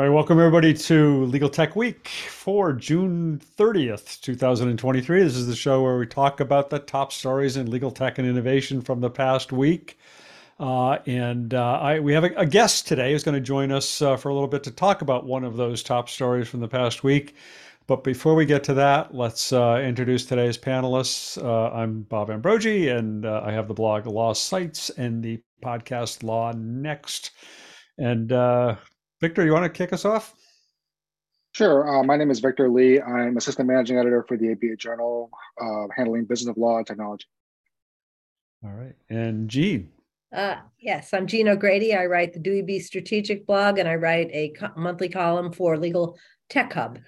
All right, welcome everybody to Legal Tech Week for June 30th, 2023. This is the show where we talk about the top stories in legal tech and innovation from the past week. Uh, and uh, I, we have a, a, guest today who's going to join us uh, for a little bit to talk about one of those top stories from the past week. But before we get to that, let's uh, introduce today's panelists. Uh, I'm Bob Ambrogi, and uh, I have the blog LawSites and the podcast LawNext. And Victor, you want to kick us off? Sure. Uh, my name is Victor Li. I'm assistant managing editor for the ABA Journal, uh, handling business of law and technology. All right. And Jean. Uh, yes, I'm Jean O'Grady. I write the Dewey B Strategic blog and I write a co- monthly column for Legal Tech Hub.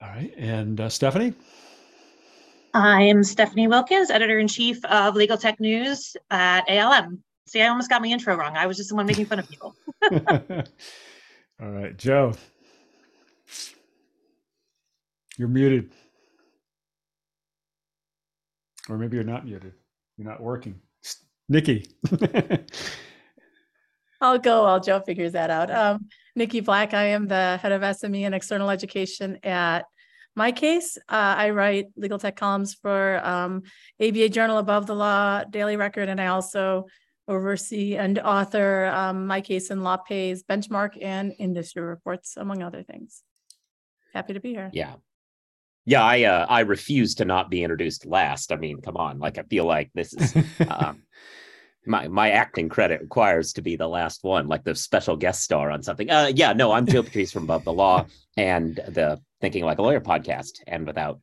All right. And uh, Stephanie? I am Stephanie Wilkins, editor in chief of Legal Tech News at ALM. See, I almost got my intro wrong. I was just the one making fun of people. All right, Joe. You're muted. Or maybe you're not muted. You're not working. Niki. I'll go while Joe figures that out. Um, Niki Black, I am the head of SME and external education at MyCase. Uh, I write legal tech columns for um, ABA Journal Above the Law, Daily Record, and I also oversee and author um, and LawPay's benchmark and industry reports among other things. Happy to be here. Yeah. Yeah i uh, i refuse to not be introduced last. I mean come on like i feel like this is um, my my acting credit requires to be the last one like the special guest star on something. Uh yeah no i'm joe patrice from above the law and the thinking like a lawyer podcast. And without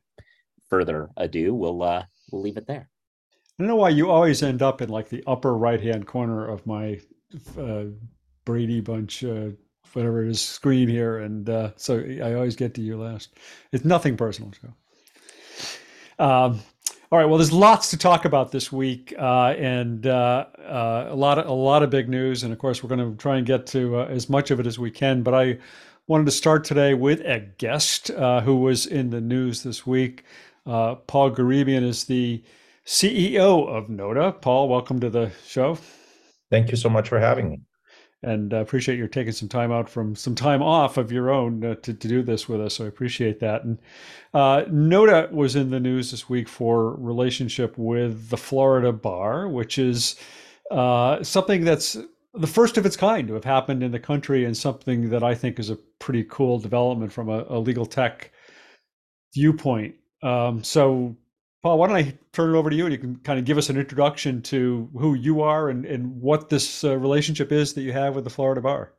further ado we'll uh we'll leave it there don't know why you always end up in like the upper right hand corner of my uh, Brady Bunch, uh, whatever it is, screen here, and uh, so I always get to you last. It's nothing personal, Joe. Um, all right. Well, there's lots to talk about this week, uh, and uh, uh, a lot of a lot of big news. And of course, we're going to try and get to uh, as much of it as we can. But I wanted to start today with a guest uh, who was in the news this week. Uh, Paul Garibian is the CEO of NODA. Paul, welcome to the show. Thank you so much for having me. And I uh, appreciate your taking some time out from some time off of your own uh, to, to do this with us. So I appreciate that. And uh, Noda was in the news this week for relationship with the Florida Bar, which is uh, something that's the first of its kind to have happened in the country and something that I think is a pretty cool development from a, a legal tech viewpoint. Um, so Paul, why don't I turn it over to you and you can kind of give us an introduction to who you are and, and what this uh, relationship is that you have with the Florida Bar.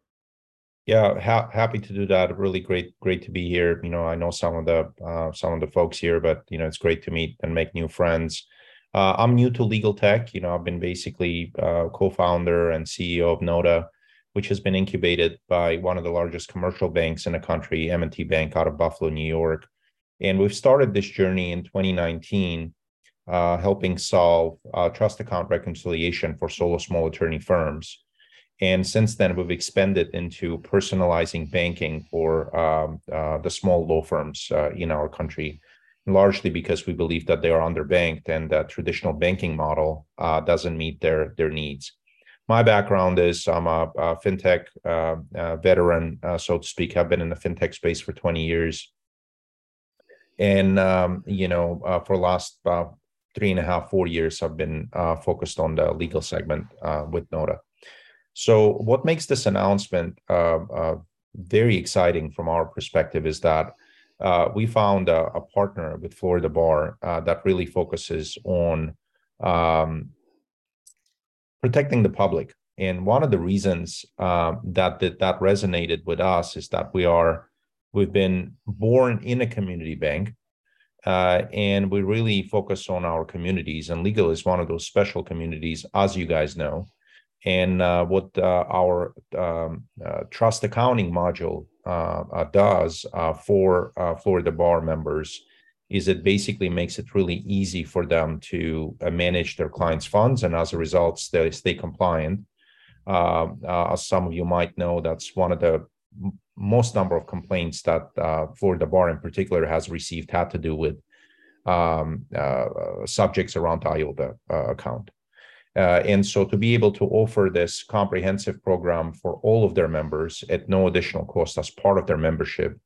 Yeah, ha- happy to do that. Really great, great to be here. You know, I know some of the uh, some of the folks here, but you know, it's great to meet and make new friends. Uh, I'm new to legal tech. You know, I've been basically uh, co-founder and CEO of Noda, which has been incubated by one of the largest commercial banks in the country, M&T Bank, out of Buffalo, New York. And we've started this journey in 2019, uh, helping solve uh, trust account reconciliation for solo small attorney firms. And since then, we've expanded into personalizing banking for um, uh, the small law firms uh, in our country, largely because we believe that they are underbanked and that traditional banking model uh, doesn't meet their, their needs. My background is I'm a, a fintech uh, veteran, so to speak. I've been in the fintech space for 20 years and um, you know uh, for the last uh, three and a half four years i've been uh, focused on the legal segment uh, with noda so what makes this announcement uh, uh, very exciting from our perspective is that we found a, a, partner with florida bar that really focuses on um, protecting the public. And one of the reasons that, that that resonated with us is that we are We've been born in a community bank, uh, and we really focus on our communities. And legal is one of those special communities, as you guys know. And uh, what uh, our um, uh, trust accounting module uh, uh, does for Florida Bar members is it basically makes it really easy for them to manage their clients' funds, and as a result, stay, stay compliant. as some of you might know, that's one of the most number of complaints that uh, Florida Bar in particular has received had to do with um, uh, subjects around IOLTA uh, account. Uh, and so to be able to offer this comprehensive program for all of their members at no additional cost as part of their membership,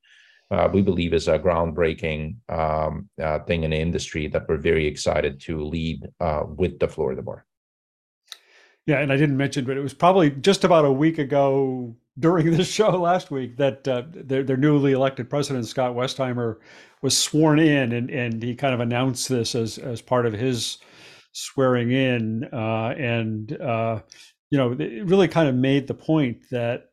uh, we believe is a groundbreaking um, uh, thing in the industry that we're very excited to lead with the Florida Bar. Yeah, and I didn't mention, but it was probably just about a week ago during this show last week that uh, their, their newly elected president Scott Westheimer was sworn in, and, and he kind of announced this as as part of his swearing in, uh, and uh, you know, it really kind of made the point that.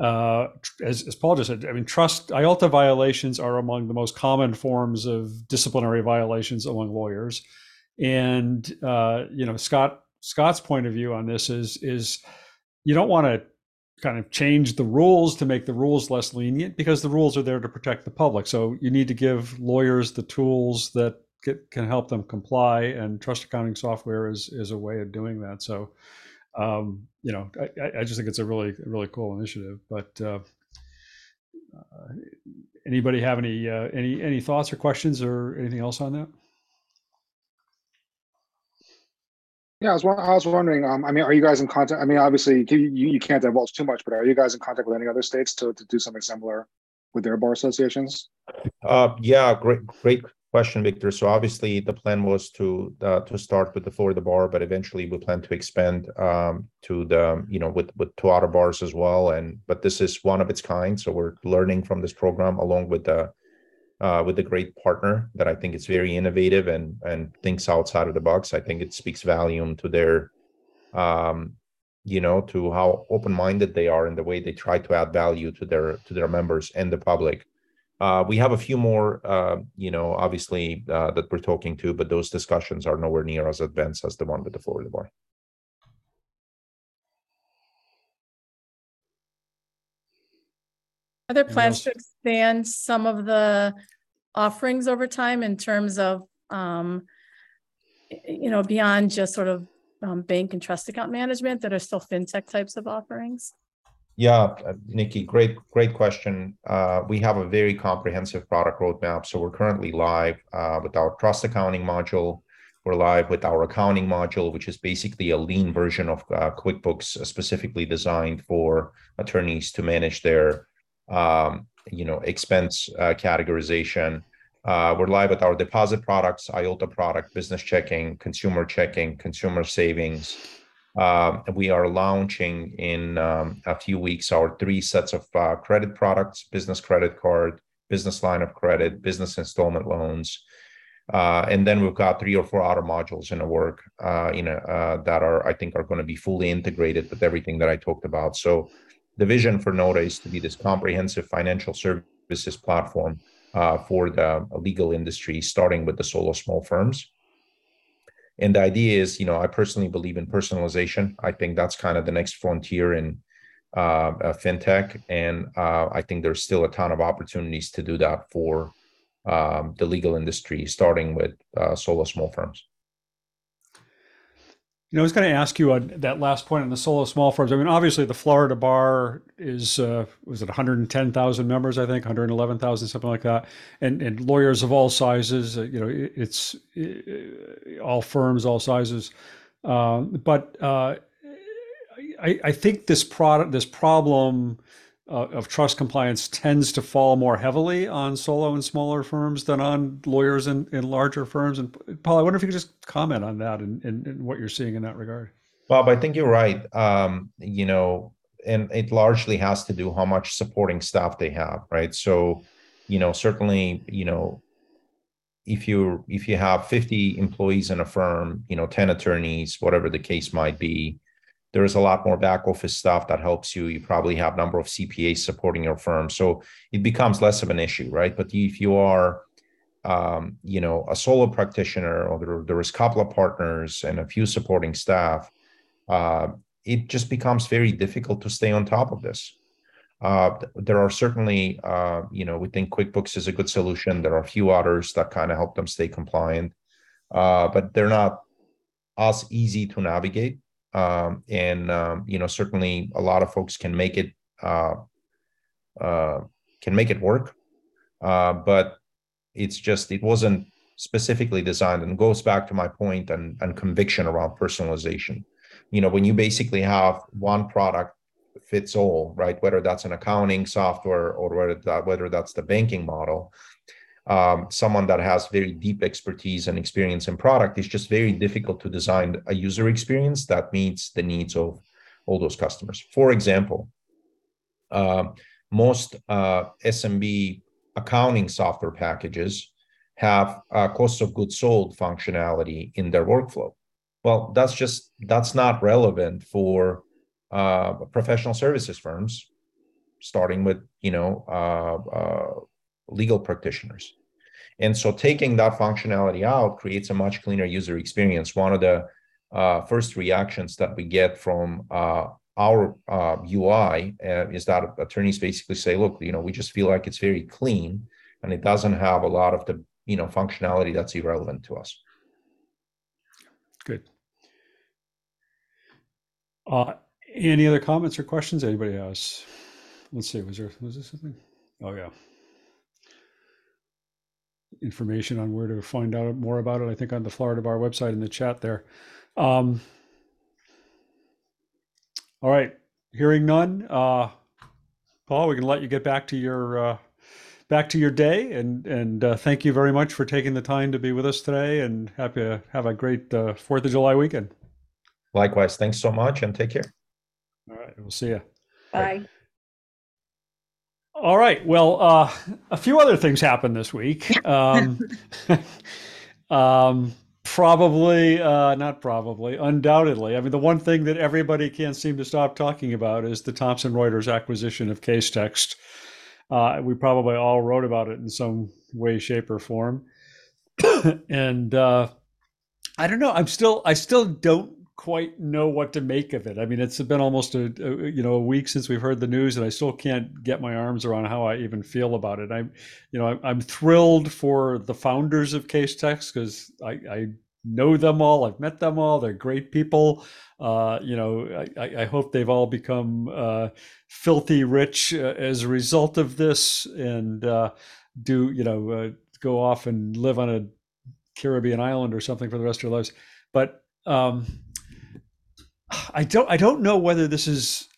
Uh, as, as Paul just said, I mean, trust IOLTA violations are among the most common forms of disciplinary violations among lawyers, and uh, you know, Scott Scott's point of view on this is is you don't want to kind of change the rules to make the rules less lenient because the rules are there to protect the public. So you need to give lawyers the tools that get, can help them comply, and trust accounting software is is a way of doing that. So, um, you know, I, I just think it's a really really cool initiative. But uh, uh, anybody have any uh, any any thoughts or questions or anything else on that? Yeah, I was, I was wondering, um, I mean, are you guys in contact? I mean, obviously you, you can't divulge too much, but are you guys in contact with any other states to, to do something similar with their bar associations? Uh, yeah, great, great question, Victor. So obviously the plan was to uh, to start with the Florida bar, but eventually we plan to expand um, to the you know with with two other bars as well. And but this is one of its kind, so we're learning from this program along with the uh, with a great partner that I think is very innovative and and thinks outside of the box. I think it speaks volume to their, um, you know, to how open minded they are in the way they try to add value to their to their members and the public. Uh, we have a few more, uh, you know, obviously uh, that we're talking to, but those discussions are nowhere near as advanced as the one with the Florida bar. Are there plans to expand some of the offerings over time in terms of, um, you know, beyond just sort of, um, bank and trust account management that are still fintech types of offerings? Yeah, uh, Niki, great, great question. Uh, we have a very comprehensive product roadmap. So we're currently live uh, with our trust accounting module. We're live with our accounting module, which is basically a lean version of uh, QuickBooks, uh, specifically designed for attorneys to manage their, um, you know, expense uh, categorization. Uh, we're live with our deposit products, IOLTA product, business checking, consumer checking, consumer savings. Um, we are launching in um, a few weeks our three sets of uh, credit products business credit card, business line of credit, business installment loans. Uh, and then we've got three or four other modules in the work, uh, you know, uh, that are I think are going to be fully integrated with everything that I talked about. So, the vision for Noda is to be this comprehensive financial services platform uh, for the legal industry, starting with the solo small firms. And the idea is, you know, I personally believe in personalization. I think that's kind of the next frontier in uh, fintech, and uh, I think there's still a ton of opportunities to do that for um, the legal industry, starting with uh, solo small firms. You know, I was going to ask you on that last point on the solo small firms. I mean, obviously, the Florida bar is uh, was it 110,000 members? I think 111,000, something like that, and and lawyers of all sizes. Uh, you know, it, it's uh, all firms, all sizes. Um, but uh, I, I think this product, this problem uh, of trust compliance tends to fall more heavily on solo and smaller firms than on lawyers in, in larger firms. And Paul, I wonder if you could just comment on that and, and, and what you're seeing in that regard. Bob, I think you're right. Um, you know, and it largely has to do how much supporting staff they have, right? So, you know, certainly, you know, if you if you have 50 employees in a firm, you know, 10 attorneys, whatever the case might be, there's a lot more back office stuff that helps you. You probably have a number of CPAs supporting your firm, so it becomes less of an issue, right? But if you are, um, you know, a solo practitioner, or there, there is a couple of partners and a few supporting staff, uh, it just becomes very difficult to stay on top of this. Uh, there are certainly, uh, you know, we think QuickBooks is a good solution. There are a few others that kind of help them stay compliant, uh, but they're not as easy to navigate um, and um, you know certainly a lot of folks can make it uh, uh, can make it work uh, but it's just it wasn't specifically designed and goes back to my point and, and conviction around personalization. You know, when you basically have one product fits all, right? Whether that's an accounting software or whether that whether that's the banking model, um, someone that has very deep expertise and experience in product, it's just very difficult to design a user experience that meets the needs of all those customers. For example, uh, most uh, SMB accounting software packages have a cost of goods sold functionality in their workflow. Well, that's just that's not relevant for uh, professional services firms, starting with you know uh, uh, legal practitioners. And so taking that functionality out creates a much cleaner user experience. One of the uh, first reactions that we get from uh, our uh, UI uh, is that attorneys basically say, look, you know, we just feel like it's very clean and it doesn't have a lot of the, you know, functionality that's irrelevant to us. Good. Uh, any other comments or questions anybody has? Let's see, was there, was there something? Oh, yeah information on where to find out more about it. I think on the Florida Bar website in the chat there. Um, all right, hearing none, uh, Paul, we can let you get back to your uh, back to your day, and and uh, thank you very much for taking the time to be with us today, and happy to have a great uh, Fourth of July weekend. Likewise, thanks so much, and take care. All right, we'll see you. Bye. All right. Well, uh, a few other things happened this week. Um, um, probably, uh, not probably, undoubtedly. I mean, the one thing that everybody can't seem to stop talking about is the Thomson Reuters acquisition of Casetext. Uh, we probably all wrote about it in some way, shape, or form. and uh, I don't know. I'm still, I still don't quite know what to make of it. I mean, it's been almost a, a, you know a week since we've heard the news, and I still can't get my arms around how I even feel about it. I'm, you know, I'm, I'm thrilled for the founders of Casetext because I, I know them all. I've met them all. They're great people. Uh, you know, I, I, hope they've all become uh, filthy rich uh, as a result of this, and uh, do you know uh, go off and live on a Caribbean island or something for the rest of their lives. But um, I don't I don't know whether this is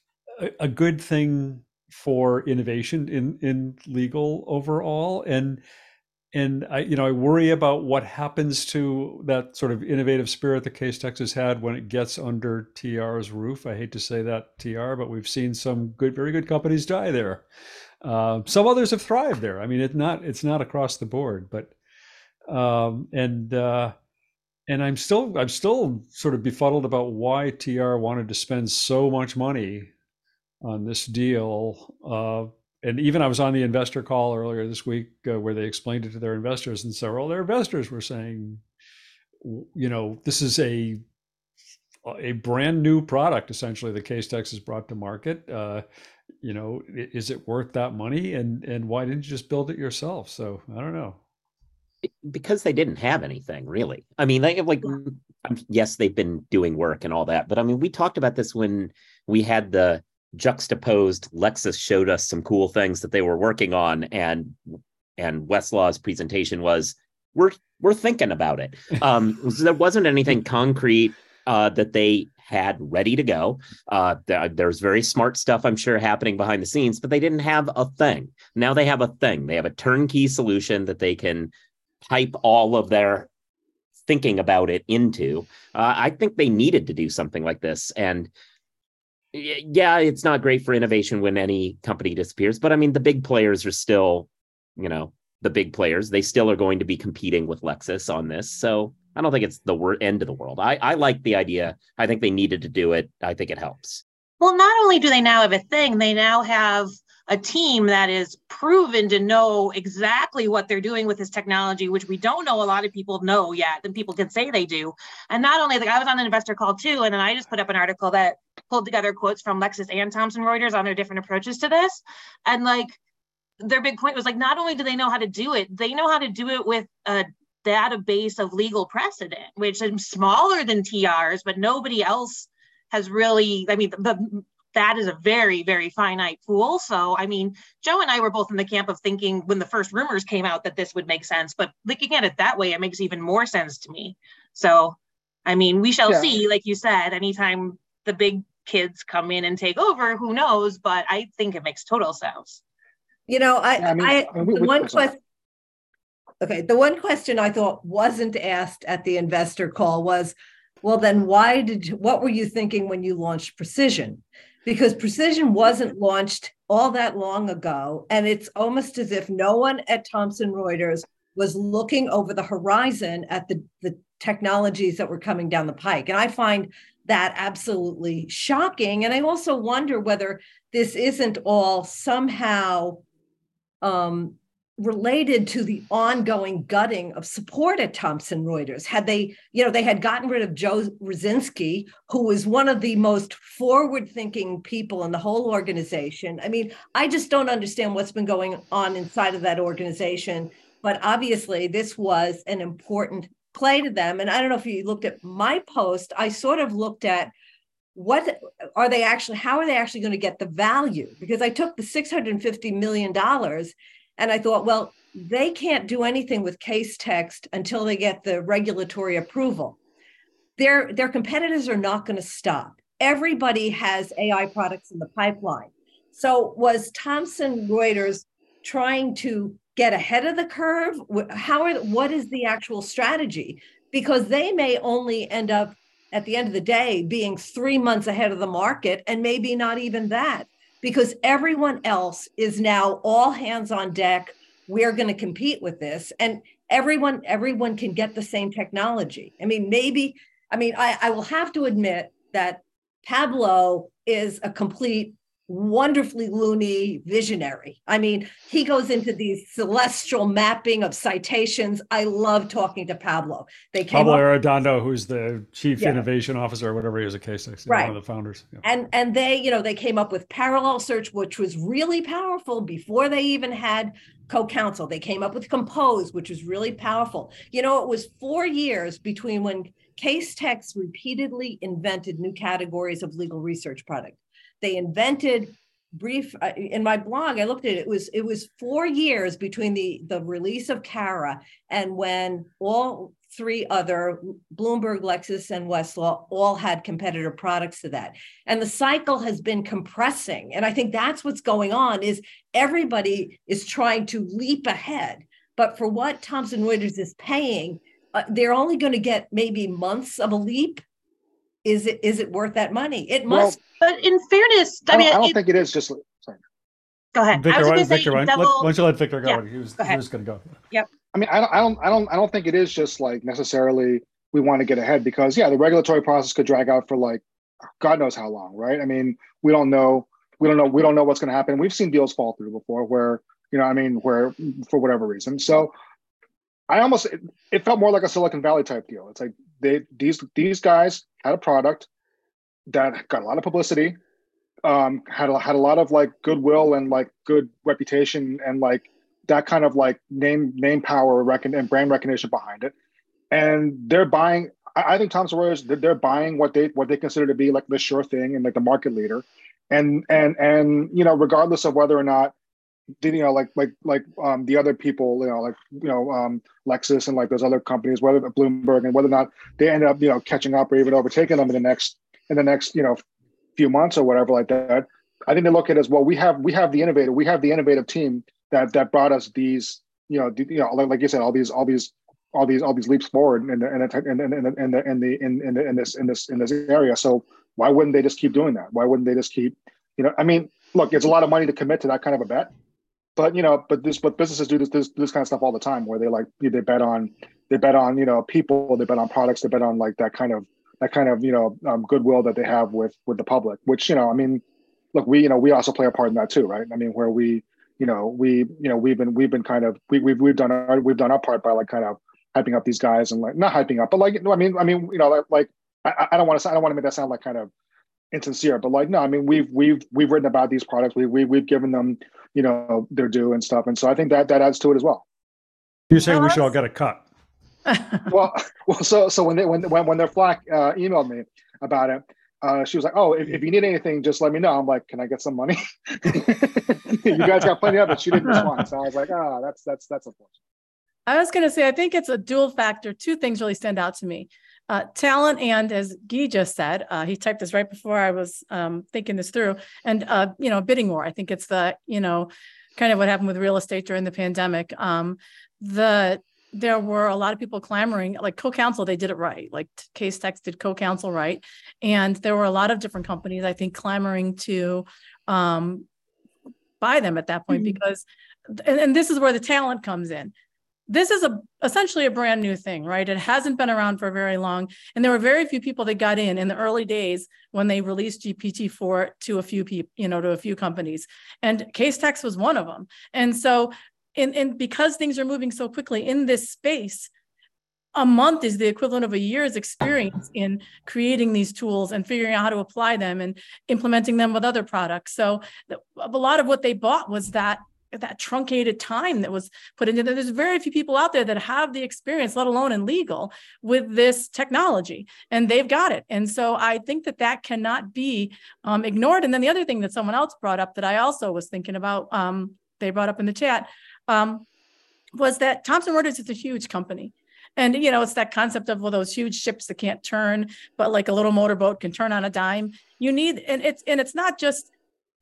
a, good thing for innovation in in legal overall and and I you know I worry about what happens to that sort of innovative spirit that Case Texas had when it gets under TR's roof. I hate to say that TR, but we've seen some good very good companies die there. Uh, some others have thrived there. I mean, it's not it's not across the board, but um, and uh, and I'm still I'm still sort of befuddled about why TR wanted to spend so much money on this deal. Uh, and even I was on the investor call earlier this week uh, where they explained it to their investors, and several of their investors were saying, you know, this is a a brand new product essentially the Casetext has brought to market. Uh, you know, is it worth that money? And and why didn't you just build it yourself? So I don't know because they didn't have anything really. I mean, they have like yes, they've been doing work and all that, but I mean, we talked about this when we had the juxtaposed. Lexis showed us some cool things that they were working on, and and Westlaw's presentation was we're we're thinking about it. Um, so there wasn't anything concrete uh, that they had ready to go. Uh, there's very smart stuff, I'm sure, happening behind the scenes, but they didn't have a thing. Now they have a thing. They have a turnkey solution that they can pipe all of their thinking about it into. Uh, I think they needed to do something like this. And yeah, it's not great for innovation when any company disappears, but I mean, the big players are still, you know, the big players. They still are going to be competing with Lexis on this. So I don't think it's the wor- end of the world. I, I like the idea. I think they needed to do it. I think it helps. Well, not only do they now have a thing, they now have a team that is proven to know exactly what they're doing with this technology, which we don't know a lot of people know yet, and people can say they do. And not only like I was on an investor call too, and then I just put up an article that pulled together quotes from Lexis and Thomson Reuters on their different approaches to this. And like their big point was like, not only do they know how to do it, they know how to do it with a database of legal precedent, which is smaller than TR's, but nobody else has really, I mean, the, that is a very, very finite pool. So, I mean, Joe and I were both in the camp of thinking when the first rumors came out that this would make sense, but looking at it that way, it makes even more sense to me. So, I mean, we shall Yeah. see, like you said, anytime the big kids come in and take over, who knows? But I think it makes total sense. You know, I, Yeah, I mean- I, I mean, the one question. Okay, the one question I thought wasn't asked at the investor call was, well, then why did, what were you thinking when you launched Precision? Because Precision wasn't launched all that long ago, and it's almost as if no one at Thomson Reuters was looking over the horizon at the, the technologies that were coming down the pike. And I find that absolutely shocking. And I also wonder whether this isn't all somehow um, related to the ongoing gutting of support at Thomson Reuters. Had they, you know, they had gotten rid of Joe Rosinski, who was one of the most forward-thinking people in the whole organization. I mean, I just don't understand what's been going on inside of that organization. But obviously, this was an important play to them. And I don't know if you looked at my post, I sort of looked at what are they actually how are they actually going to get the value because i took the 650 million dollars and i thought well they can't do anything with Casetext until they get the regulatory approval. Their their competitors are not going to stop. Everybody has ai products in the pipeline. So was thomson reuters trying to get ahead of the curve? How are what is the actual strategy? Because they may only end up at the end of the day being three months ahead of the market and maybe not even that because everyone else is now all hands on deck. We're going to compete with this and everyone everyone can get the same technology. I mean maybe i mean i, I will have to admit that pablo is a complete wonderfully loony visionary. I mean, he goes into these celestial mapping of citations. I love talking to Pablo. They came Pablo up Arredondo, who's the chief Yeah. innovation officer or whatever he is at Casetext, Right. one of the founders. Yeah. and and they you know they came up with parallel search which was really powerful before they even had co-counsel they came up with compose which was really powerful you know it was four years between when Casetext repeatedly invented new categories of legal research product they invented brief uh, in my blog i looked at it it was it was four years between the the release of CARA and when all three other bloomberg Lexis and westlaw all had competitor products to that. And the cycle has been compressing. And i think that's what's going on is everybody is trying to leap ahead. But for what thomson reuters is paying uh, they're only going to get maybe months of a leap is it is it worth that money it Well, must But in fairness, I I don't, mean, I don't it- think it is just. Sorry. go ahead. Victor, was why, going to Victor why, let, why don't you let Victor go? Yeah, he was, go he was going to go. Yep. I mean, I don't, I don't, I don't, I don't think it is just like necessarily we want to get ahead because yeah, the regulatory process could drag out for like God knows how long, right? I mean, we don't know, we don't know, we don't know what's going to happen. We've seen deals fall through before, where you know, I mean, where for whatever reason. So, I almost it, it felt more like a Silicon Valley type deal. It's like they these these guys had a product that got a lot of publicity, um, had a, had a lot of like goodwill and like good reputation and like that kind of like name name power recon- and brand recognition behind it, and they're buying. I, I think Thomson Reuters they're, they're buying what they what they consider to be like the sure thing and like the market leader, and and and you know regardless of whether or not you know like like like um the other people you know like you know um Lexis and like those other companies whether Bloomberg and whether or not they end up you know catching up or even overtaking them in the next in the next you know few months or whatever like that I think they look at it as well we have we have the innovator, we have the innovative team that that brought us these you know the, you know like, like you said all these all these all these all these leaps forward in the in the in the in the in the in in, in this in this in this area. So why wouldn't they just keep doing that? Why wouldn't they just keep you know I mean look it's a lot of money to commit to that kind of a bet but you know, but this, but businesses do this, this, this kind of stuff all the time, where they like they bet on, they bet on, you know, people, they bet on products, they bet on like that kind of, that kind of, you know, um, goodwill that they have with with the public. Which you know, I mean, look, we, you know, we also play a part in that too, right? I mean, where we, you know, we, you know, we've been, we've been kind of, we, we've, we've done our, we've done our part by like kind of hyping up these guys and like not hyping up, but like, no, I mean, I mean, you know, like, like I, I don't want to, I don't want to make that sound like kind of insincere, but like, no, I mean, we've, we've, we've written about these products, we, we, we've given them you know their due and stuff and so i think that that adds to it as well You're say we should all get a cut. well well so so when they when when, when their flack uh, emailed me about it uh, she was like, "Oh, if, if you need anything, just let me know." I'm like, "Can I get some money?" you guys got plenty of it. She didn't respond, so I was like, "Ah, oh, that's that's that's unfortunate." I was going to say, I think it's a dual factor. Two things really stand out to me. Uh, talent and as Guy just said, uh, he typed this right before I was um, thinking this through, and uh, you know, bidding war. I think it's the you know, kind of what happened with real estate during the pandemic. Um, the there were a lot of people clamoring, like co-counsel they did it right. Like Casetext did co-counsel right, and there were a lot of different companies, I think, clamoring to um, buy them at that point mm-hmm. because, and, and this is where the talent comes in this is a essentially a brand new thing, right? It hasn't been around for very long, and there were very few people that got in in the early days when they released GPT-4 to a few people, you know, to a few companies, and Casetext was one of them. And so, and, and because things are moving so quickly in this space, a month is the equivalent of a year's experience in creating these tools and figuring out how to apply them and implementing them with other products. So a lot of what they bought was that that truncated time that was put into there. There's very few people out there that have the experience, let alone in legal, with this technology, and they've got it. And so I think that that cannot be um, ignored. And then the other thing that someone else brought up that I also was thinking about, um, they brought up in the chat, um, was that Thomson Reuters is a huge company. And you know, it's that concept of well, those huge ships that can't turn, but like a little motorboat can turn on a dime. You need, and it's and it's not just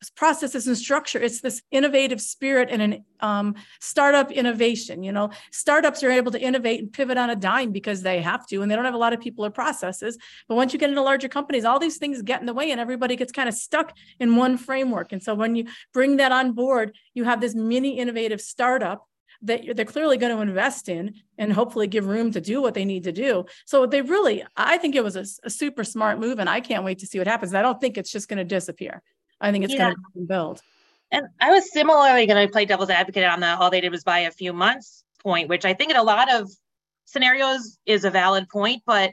processes and structure it's this innovative spirit and an um, startup innovation you know startups are able to innovate and pivot on a dime because they have to and they don't have a lot of people or processes but once you get into larger companies all these things get in the way and everybody gets kind of stuck in one framework and so when you bring that on board you have this mini innovative startup that they're clearly going to invest in and hopefully give room to do what they need to do. So they really, I think it was a, a super smart move, and I can't wait to see what happens. I don't think it's just going to disappear. I think it's yeah. going to build. And I was similarly going to play devil's advocate on the all they did was buy a few months point, which I think in a lot of scenarios is a valid point, but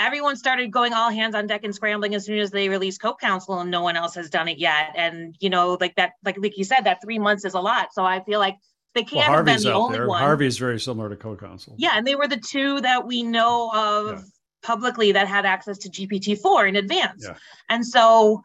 everyone started going all hands on deck and scrambling as soon as they released CoCounsel and no one else has done it yet. And you know, like that, like like you said, that three months is a lot. So I feel like they can't well, have been the only there. one. Harvey is very similar to CoCounsel. Yeah, and they were the two that we know of yeah. publicly that had access to GPT-4 in advance. Yeah. And so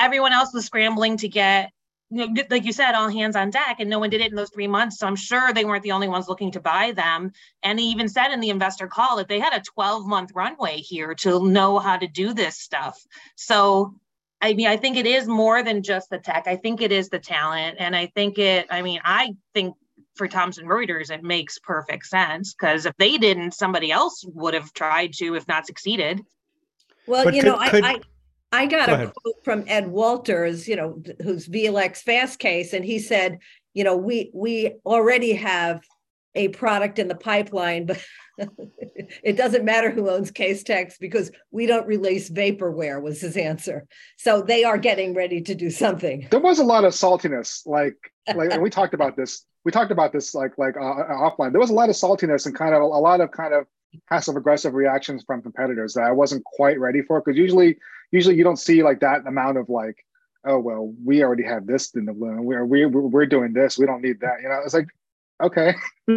everyone else was scrambling to get you know, like you said, all hands on deck, and no one did it in those three months. So I'm sure they weren't the only ones looking to buy them. And he even said in the investor call that they had a 12 month runway here to know how to do this stuff. So, I mean, I think it is more than just the tech. I think it is the talent. And I think it, I mean, I think for Thomson Reuters, it makes perfect sense because if they didn't, somebody else would have tried to, if not succeeded. Well, but you could, know, could, I, I got Go a ahead. quote from Ed Walters, you know, who's vLex Fast Case, and he said, you know, we we already have a product in the pipeline, but it doesn't matter who owns Casetext because we don't release vaporware was his answer. So they are getting ready to do something. There was a lot of saltiness, like like and we talked about this. We talked about this like like uh, uh offline. There was a lot of saltiness and kind of a lot of kind of passive aggressive reactions from competitors that I wasn't quite ready for because usually usually you don't see like that amount of like oh well we already have this in the balloon. We're we, we're doing this. We don't need that. You know it's like okay.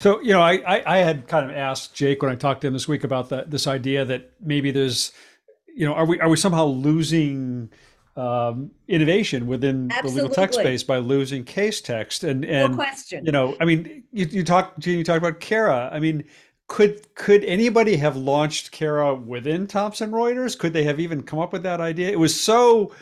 So you know I, I, I had kind of asked jake when i talked to him this week about that this idea that maybe there's you know are we are we somehow losing um, innovation within Absolutely. the legal tech space by losing Casetext? And and no question. you know i mean you, you talked you talked about CARA i mean could could anybody have launched CARA within Thomson Reuters? Could they have even come up with that idea? It was so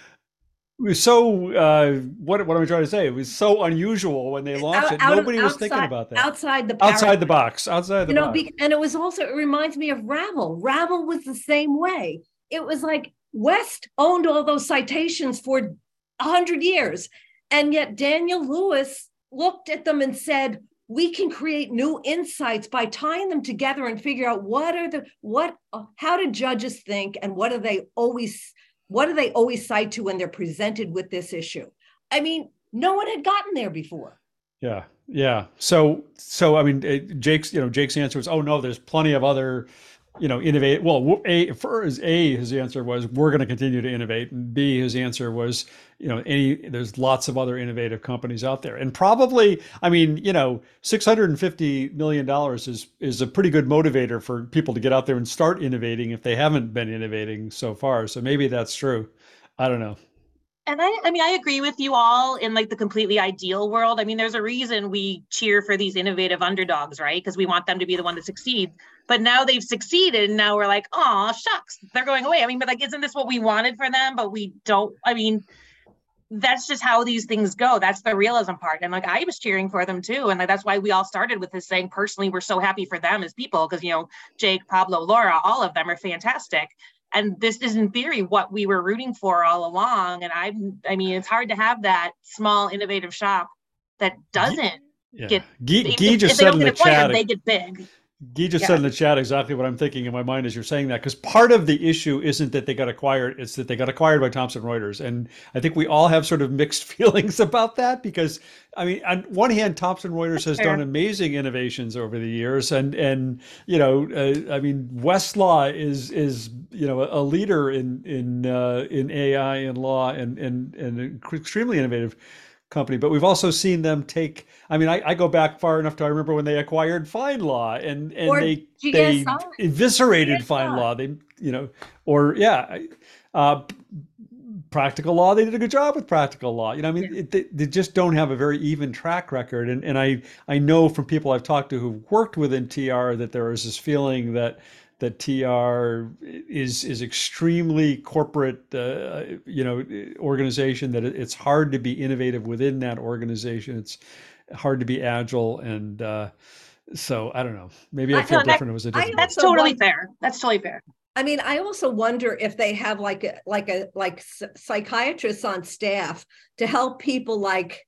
it was so uh, what what am I trying to say? It was so unusual when they launched out, it. Nobody was thinking about that. Outside the outside the box. Outside the you know, box. Be, and it was also it reminds me of Ravel. Ravel was the same way. It was like West owned all those citations for a hundred years, and yet Daniel Lewis looked at them and said, we can create new insights by tying them together and figure out what are the what uh, how do judges think and what do they always what do they always cite to when they're presented with this issue? I mean no one had gotten there before. Yeah yeah. So so i mean jake's you know jake's answer was oh no there's plenty of other you know, innovate. Well, A for his A, his answer was we're going to continue to innovate, and B, his answer was, you know, any there's lots of other innovative companies out there, and probably, I mean, you know, six hundred and fifty million dollars is is a pretty good motivator for people to get out there and start innovating if they haven't been innovating so far. So maybe that's true. I don't know. And I, I mean, I agree with you all in like the completely ideal world. I mean, there's a reason we cheer for these innovative underdogs, right? Because we want them to be the one to succeed. But now they've succeeded, and now we're like, oh shucks, they're going away. I mean, but like, isn't this what we wanted for them? But we don't. I mean, that's just how these things go. That's the realism part. And like I was cheering for them too. And like that's why we all started with this saying personally, we're so happy for them as people because you know, Jake, Pablo, Laura, all of them are fantastic and this is in theory what we were rooting for all along and i i mean it's hard to have that small innovative shop that doesn't yeah. get Guy, if, just if they said don't in get the acquired, chat they get big Guy just Yeah. said in the chat exactly what I'm thinking in my mind as you're saying that, because part of the issue isn't that they got acquired, it's that they got acquired by Thomson Reuters. And I think we all have sort of mixed feelings about that because, I mean, on one hand, Thomson Reuters has done amazing innovations over the years. And, and you know, uh, I mean, Westlaw is, is you know, a leader in, in, uh, in AI and law and, and, and extremely innovative company, but we've also seen them take. I mean, I, I go back far enough to I remember when they acquired FindLaw and and Or they they eviscerated GSI. FindLaw. They you know, or yeah, uh, Practical Law. They did a good job with Practical Law. You know, I mean, it, they, they just don't have a very even track record. And and I I know from people I've talked to who've worked within TR that there is this feeling that that TR is is extremely corporate, uh, you know, organization. That it's hard to be innovative within that organization. It's hard to be agile, and uh, so I don't know. Maybe I I- feel no, that- different. It was a I different. that's also totally want- fair that's totally fair I mean, I also wonder if they have like a like a like s- psychiatrists on staff to help people like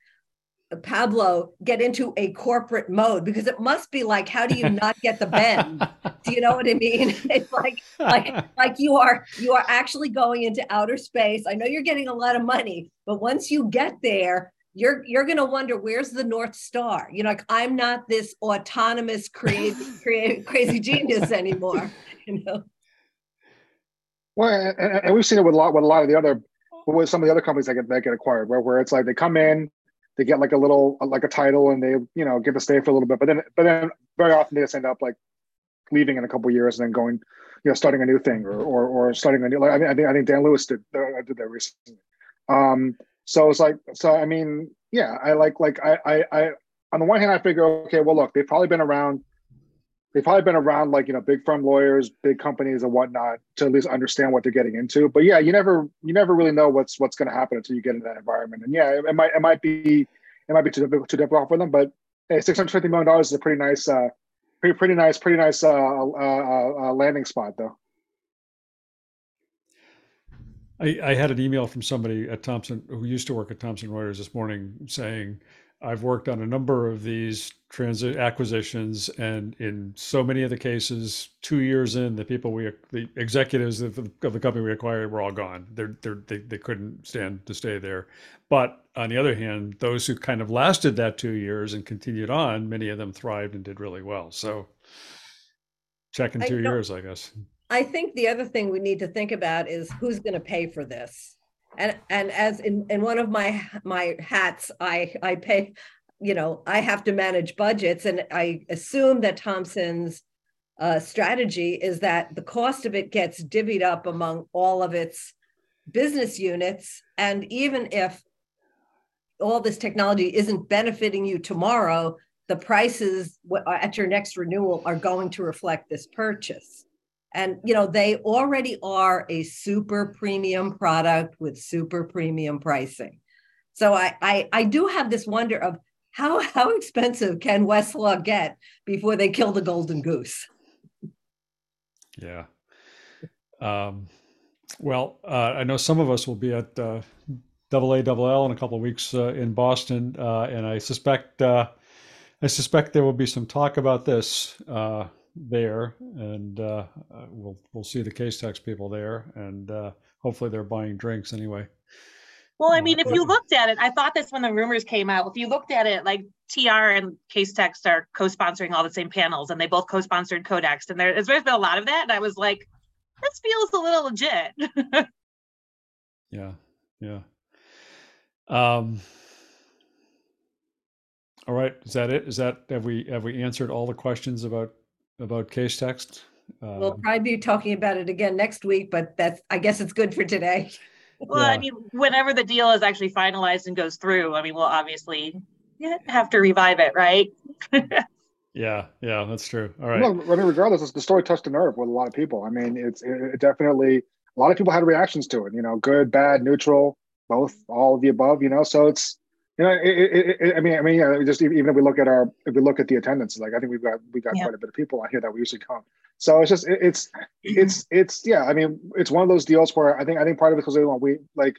Pablo get into a corporate mode because it must be like, how do you not get the bend? Do you know what I mean? It's like like like you are you are actually going into outer space. I know you're getting a lot of money, but once you get there, you're you're going to wonder where's the north star. You know, like I'm not this autonomous crazy crazy, crazy genius anymore. You know. Well, and, and- and we've seen it with a lot with a lot of the other with some of the other companies that get that get acquired, where where it's like they come in, they get like a little like a title, and they you know get to stay for a little bit, but then but then very often they just end up like leaving in a couple years and then going, you know, starting a new thing or or, or starting a new. Like I, mean, I think I think Dan Lewis did uh, did that recently. Um, so it's like so. I mean, yeah, I like like I I, I on the one hand I figure okay, well look, they've probably been around they've probably been around like you know big firm lawyers big companies and whatnot to at least understand what they're getting into. But yeah you never you never really know what's what's going to happen until you get in that environment. And yeah it, it might it might be it might be too, difficult- too difficult for them but hey 650 million dollars is a pretty nice uh pretty pretty nice pretty nice uh, uh, uh, uh landing spot though. I, I had an email from somebody at Thomson who used to work at Thomson Reuters this morning saying, I've worked on a number of these transit acquisitions, and in so many of the cases, two years in, the people we, the executives of the, of the company we acquired were all gone. They're, they're, they, they couldn't stand to stay there. But on the other hand, those who kind of lasted that two years and continued on, many of them thrived and did really well. So check in two know- years, I guess. I think the other thing we need to think about is who's going to pay for this. And and as in in one of my my hats, I I pay, you know, I have to manage budgets, and I assume that Thomson's uh, strategy is that the cost of it gets divvied up among all of its business units, and even if all this technology isn't benefiting you tomorrow, the prices at your next renewal are going to reflect this purchase. And you know, they already are a super premium product with super premium pricing. So I I, I do have this wonder of how how expensive can Westlaw get before they kill the golden goose? Yeah. Um, well, uh, I know some of us will be at uh, Double A Double L in a couple of weeks uh, in Boston, uh, and I suspect uh, I suspect there will be some talk about this uh, there, and uh, uh, we'll we'll see the Casetext people there, and uh, hopefully they're buying drinks anyway. Well, I mean, if you looked at it, I thought this when the rumors came out. If you looked at it, like TR and Casetext are co-sponsoring all the same panels, and they both co-sponsored Codex, and there, there's been a lot of that. And I was like, this feels a little legit. Yeah, yeah. Um. All right, is that it? Is that have we have we answered all the questions about about Casetext? We'll Um, probably be talking about it again next week, but that's, I guess it's good for today. well, I Yeah. mean, whenever the deal is actually finalized and goes through, I mean, we'll obviously yeah, have to revive it, right? yeah, yeah, that's true. All right. No, I mean, regardless, the story touched a nerve with a lot of people. I mean, it's it, it definitely a lot of people had reactions to it. You know, good, bad, neutral, both, all of the above. You know, so it's you know, it, it, it, I mean, I mean, yeah, just even even if we look at our if we look at the attendance, like I think we've got we got Yeah. quite a bit of people on here that we usually come. So it's just it, it's it's it's yeah. I mean, it's one of those deals where I think I think part of it because we like.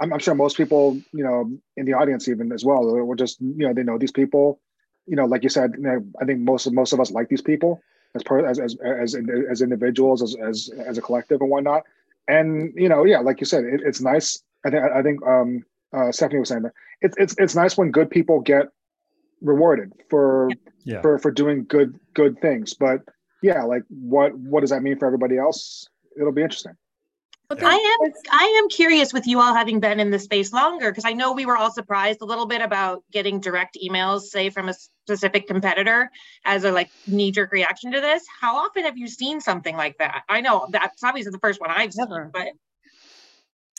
I'm, I'm sure most people, you know, in the audience even as well, were just, you know, they know these people, you know, like you said, you know, I think most of most of us like these people as part as as as as individuals, as as as a collective and whatnot. And you know, yeah, like you said, it, it's nice. I think I think um, uh, Stephanie was saying that it's it's it's nice when good people get rewarded for Yeah. for for doing good good things. But yeah, like what what does that mean for everybody else? It'll be interesting. But I am I am curious with you all having been in the space longer because I know we were all surprised a little bit about getting direct emails, say from a specific competitor, as a like knee jerk reaction to this. How often have you seen something like that? I know that's obviously the first one I've seen, Never. but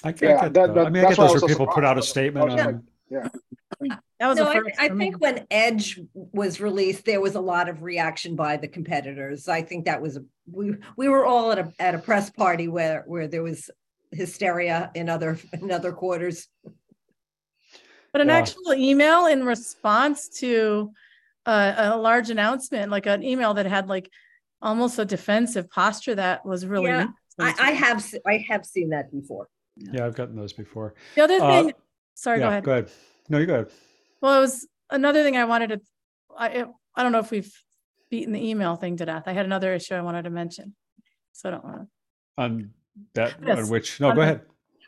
I, get- Yeah, I get, that- that- I mean, I that's get why I those was where so people put out a surprised. statement Oh, yeah. on. that was No, the I, first. I for me. think when Edge was released, there was a lot of reaction by the competitors. I think that was, a we, we were all at a, at a press party where, where there was hysteria in other, in other quarters. But an Yeah. actual email in response to a, a large announcement, like an email that had like almost a defensive posture, that was really. Yeah, I, interesting to I me. have, se- I have seen that before. Yeah, I've gotten those before. The other Uh, thing, sorry, yeah, go ahead. Go ahead. No, you go ahead. Well, it was another thing I wanted to, I, I don't know if we've beaten the email thing to death. I had another issue I wanted to mention. So I don't want to. On that, on which, no, on go ahead.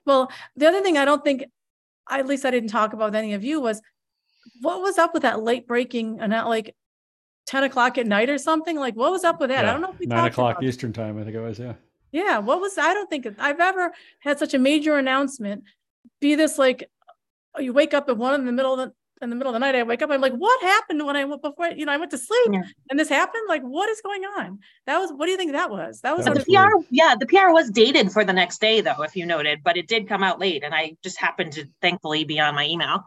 Well, the other thing I don't think, at least I didn't talk about with any of you was what was up with that late breaking and not like 10 o'clock at night or something? Like, what was up with that? I don't know if we Nine talked o'clock. Eastern time, I think it was, yeah. Yeah, what was, I don't think I've ever had such a major announcement be this like, oh, you wake up at one in the middle of the, in the middle of the night, I wake up, I'm like, what happened when I went before, you know, I went to sleep Yeah. and this happened? Like, what is going on? That was, what do you think that was? That was, That the was weird. PR, yeah, the PR was dated for the next day though, if you noted, but it did come out late, and I just happened to thankfully be on my email.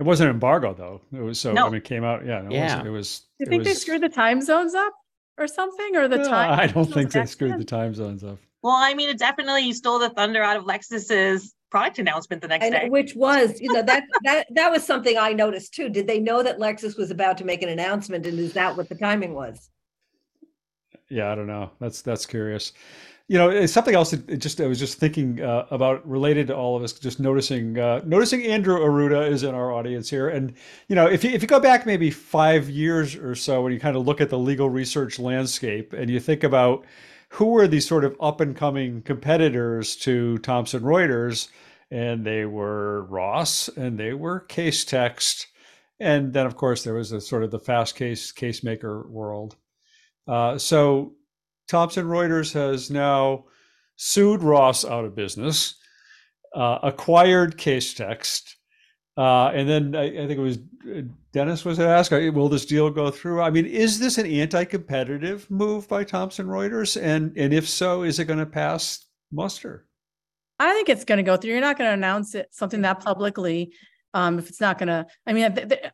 It wasn't embargo though. It was so, I No. mean, it came out, yeah. It Yeah. was, it was. Do you it think they was- screwed the time zones up or something, or the No, time? I don't think they screwed the time zones up. Well, I mean, it definitely stole the thunder out of Lexis's product announcement the next day. And which was, you know, that, that, that was something I noticed too. Did they know that Lexus was about to make an announcement and is that what the timing was? Yeah, I don't know. That's that's curious. You know, it's something else. That just I was just thinking uh, about related to all of us. Just noticing uh, noticing Andrew Arruda is in our audience here, and you know, if you if you go back maybe five years or so, when you kind of look at the legal research landscape, and you think about who were these sort of up and coming competitors to Thomson Reuters, and they were Ross and they were Casetext, and then of course there was a sort of the Fastcase Casemaker world. Uh, so Thomson Reuters has now sued Ross out of business, uh, acquired Casetext, uh, and then I, I think it was uh, Dennis was asked, "Uh, "Will this deal go through?" I mean, is this an anti-competitive move by Thomson Reuters, and and if so, is it going to pass muster? I think it's going to go through. You're not going to announce it something that publicly um, if it's not going to. I mean, th- th-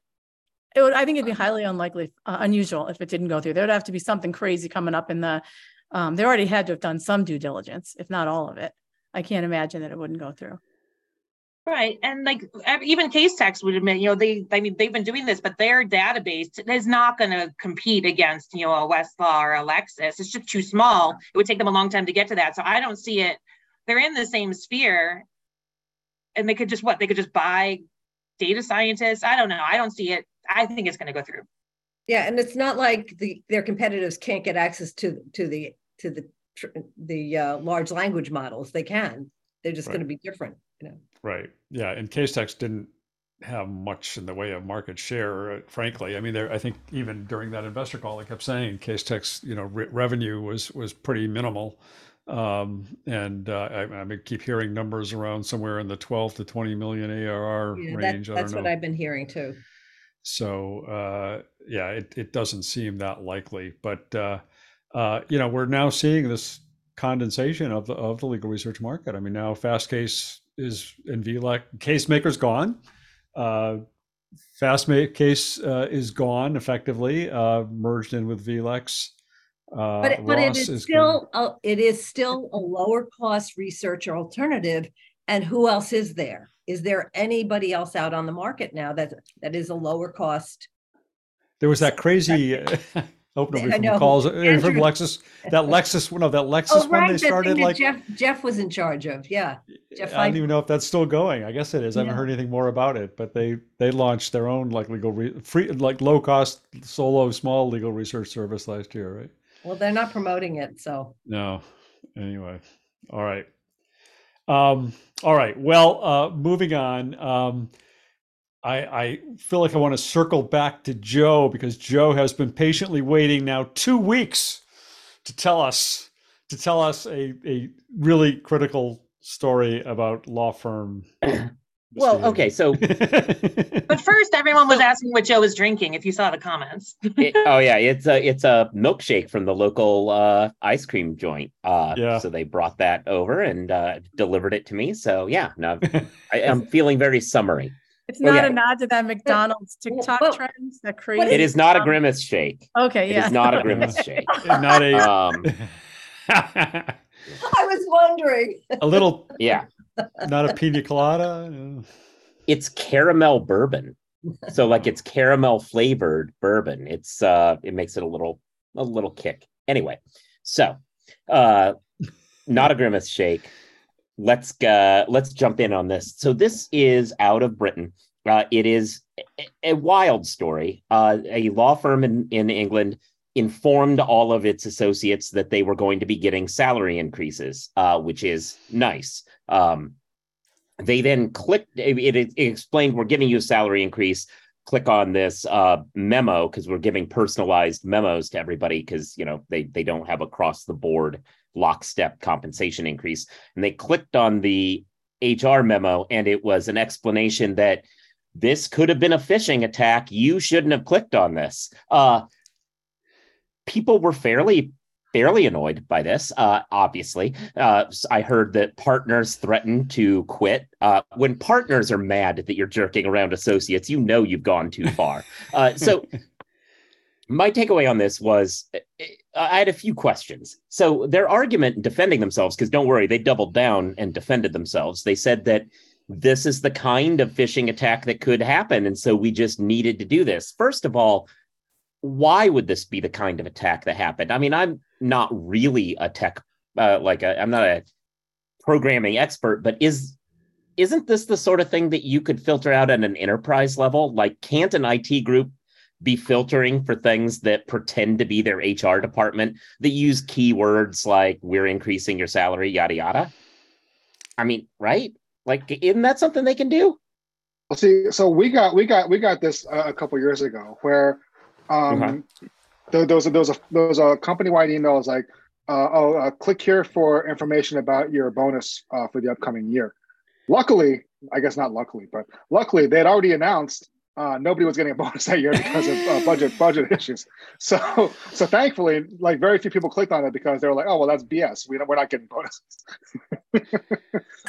it would. I think it'd be highly unlikely, uh, unusual if it didn't go through. There would have to be something crazy coming up in the. Um, they already had to have done some due diligence, if not all of it. I can't imagine that it wouldn't go through. Right. And like even Casetext would admit, you know, they, I mean, they've been doing this, but their database is not going to compete against, you know, a Westlaw or a Lexis. It's just too small. It would take them a long time to get to that. So I don't see it. They're in the same sphere and they could just what? They could just buy data scientists. I don't know. I don't see it. I think it's going to go through. Yeah, and it's not like the, their competitors can't get access to, to the, to the, tr- the uh, large language models. They can. They're just Right. going to be different, you know. Right. Yeah. And Casetext didn't have much in the way of market share, uh, frankly. I mean, there. I think even during that investor call, they kept saying Casetext, you know, re- revenue was was pretty minimal, um, and uh, I, I keep hearing numbers around somewhere in the 12 to 20 million ARR Yeah, that, range. I that's don't what. I've been hearing too. So uh, yeah, it, it doesn't seem that likely. But uh, uh, you know, we're now seeing this condensation of the of the legal research market. I mean, now Fastcase is in vLex. Casemaker's gone. Uh, Fast Case uh, is gone effectively, uh, merged in with vLex. Uh, But, but it Ross is still, a- it is still a lower cost research alternative. And who else is there? Is there anybody else out on the market now that, that is a lower cost? There was that crazy. Open I from know. calls uh, from Lexis. That Lexis, no, that Lexis Oh, one right, they the thing started like Jeff, Jeff was in charge of, yeah. Jeff I don't even know if that's still going. I guess it is. I haven't heard anything more about it, but they they launched their own like legal re- free like low cost solo small legal research service last year, right? Well, they're not promoting it, so. No. Anyway. All right. Um all right. Well, uh moving on. Um I I feel like I want to circle back to Joe because Joe has been patiently waiting now 2 weeks to tell us to tell us a a really critical story about law firm Well, okay, so But first, everyone was asking what Joe was drinking. If you saw the comments, it- oh yeah, it's a it's a milkshake from the local uh, ice cream joint. Uh, Yeah. So they brought that over and uh, delivered it to me. So yeah, no, I am feeling very summery. It's Oh, not yeah. a nod to that McDonald's TikTok well, trends that crazy. It is not a grimace shake. Okay, It yeah. is not a grimace shake. not a Um, I was wondering. a little yeah, not a pina colada. it's caramel bourbon. So like it's caramel flavored bourbon. It's uh, it makes it a little a little kick. Anyway, so uh, not a grimace shake. let's uh, let's jump in on this. So this is out of Britain. Uh, it is a, a wild story. Uh, a law firm in, in England informed all of its associates that they were going to be getting salary increases, uh, which is nice. Um, they then clicked. It, it, explained we're giving you a salary increase. Click on this uh, memo because we're giving personalized memos to everybody because you know they they don't have across the board lockstep compensation increase. And they clicked on the HR memo, and it was an explanation that this could have been a phishing attack. You shouldn't have clicked on this. Uh, people were fairly fairly annoyed by this. Uh, obviously, uh, I heard that partners threatened to quit. Uh, when partners are mad that you're jerking around associates, you know you've gone too far. Uh, so my takeaway on this was uh, I had a few questions. So their argument defending themselves, because don't worry, they doubled down and defended themselves. They said that this is the kind of phishing attack that could happen. And so we just needed to do this. First of all, why would this be the kind of attack that happened? I mean, I'm not really a tech, uh, like i am not a programming expert, but is isn't this the sort of thing that you could filter out at an enterprise level? Like, can't an IT group be filtering for things that pretend to be their HR department that use keywords like "we're increasing your salary," yada yada? I mean, right? Like, isn't that something they can do? Well, see, so we got we got we got this uh, a couple years ago where um, Okay. There, there was a, there was a there was a company wide email was like, uh, oh, uh, click here for information about your bonus uh, for the upcoming year. Luckily, I guess not luckily, but luckily they had already announced uh, nobody was getting a bonus that year because of uh, budget budget issues. So so thankfully, like very few people clicked on it because they were like, oh well, that's BS. We we're not getting bonuses. but